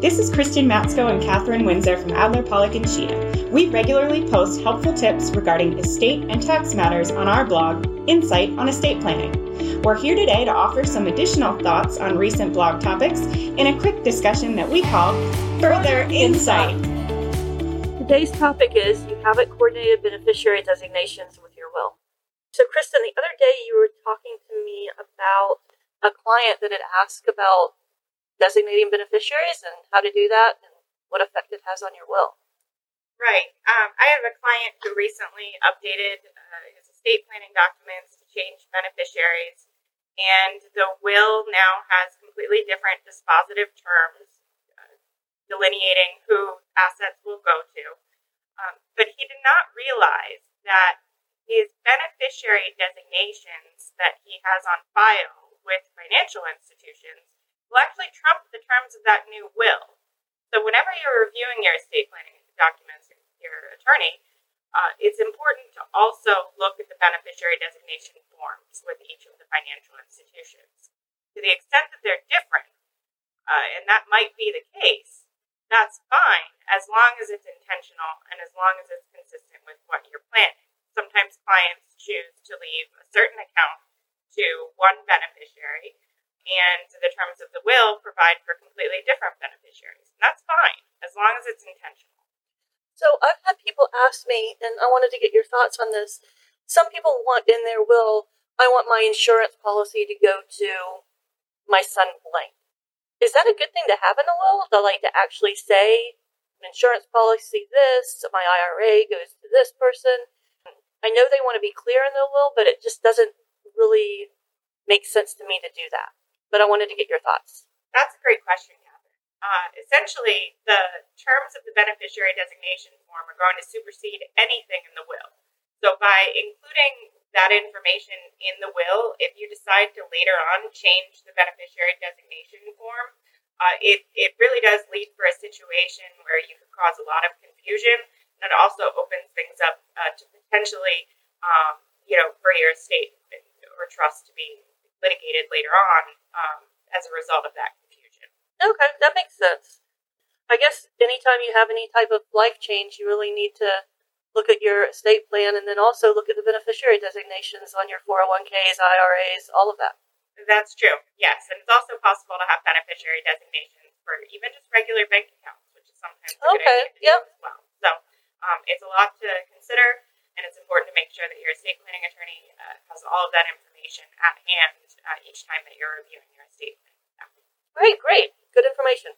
This is Kristen Matsko and Catherine Windsor from Adler Pollock and Sheehan. We regularly post helpful tips regarding estate and tax matters on our blog, Insight on Estate Planning. We're here today to offer some additional thoughts on recent blog topics in a quick discussion that we call Further Insight. Today's topic is you haven't coordinated beneficiary designations with your will. So, Kristen, the other day you were talking to me about a client that had asked about designating beneficiaries and how to do that and what effect it has on your will. Right. Um, I have a client who recently updated uh, his estate planning documents to change beneficiaries, and the will now has completely different dispositive terms uh, delineating who assets will go to. Um, but he did not realize that his beneficiary designations that he has on file with financial institutions will actually trump the terms of that new will. So whenever you're reviewing your estate planning documents, with your attorney, uh, it's important to also look at the beneficiary designation forms with each of the financial institutions. To the extent that they're different, uh, and that might be the case, that's fine as long as it's intentional and as long as it's consistent with what you're planning. Sometimes clients choose to leave a certain account to one beneficiary and the terms of the will provide for completely different beneficiaries. And that's fine, as long as it's intentional. So I've had people ask me, and I wanted to get your thoughts on this. Some people want in their will, I want my insurance policy to go to my son blank. Is that a good thing to have in a will? I like to actually say insurance policy this, my IRA goes to this person. I know they want to be clear in the will, but it just doesn't really make sense to me to do that but I wanted to get your thoughts. That's a great question, Catherine. Uh, essentially, the terms of the beneficiary designation form are going to supersede anything in the will. So, by including that information in the will, if you decide to later on change the beneficiary designation form, uh, it, it really does lead for a situation where you could cause a lot of confusion. And it also opens things up uh, to potentially, um, you know, for your estate or trust to be litigated later on um, as a result of that confusion. Okay, that makes sense. I guess anytime you have any type of life change, you really need to look at your estate plan and then also look at the beneficiary designations on your 401ks, IRAs, all of that. That's true, yes. And it's also possible to have beneficiary designations for even just regular bank accounts, which is sometimes a okay, yep. as well. So um, it's a lot to consider, and it's important to make sure that your estate planning attorney uh, has all of that information at hand uh, each time that you're reviewing your statement. Yeah. Great, great. Good information.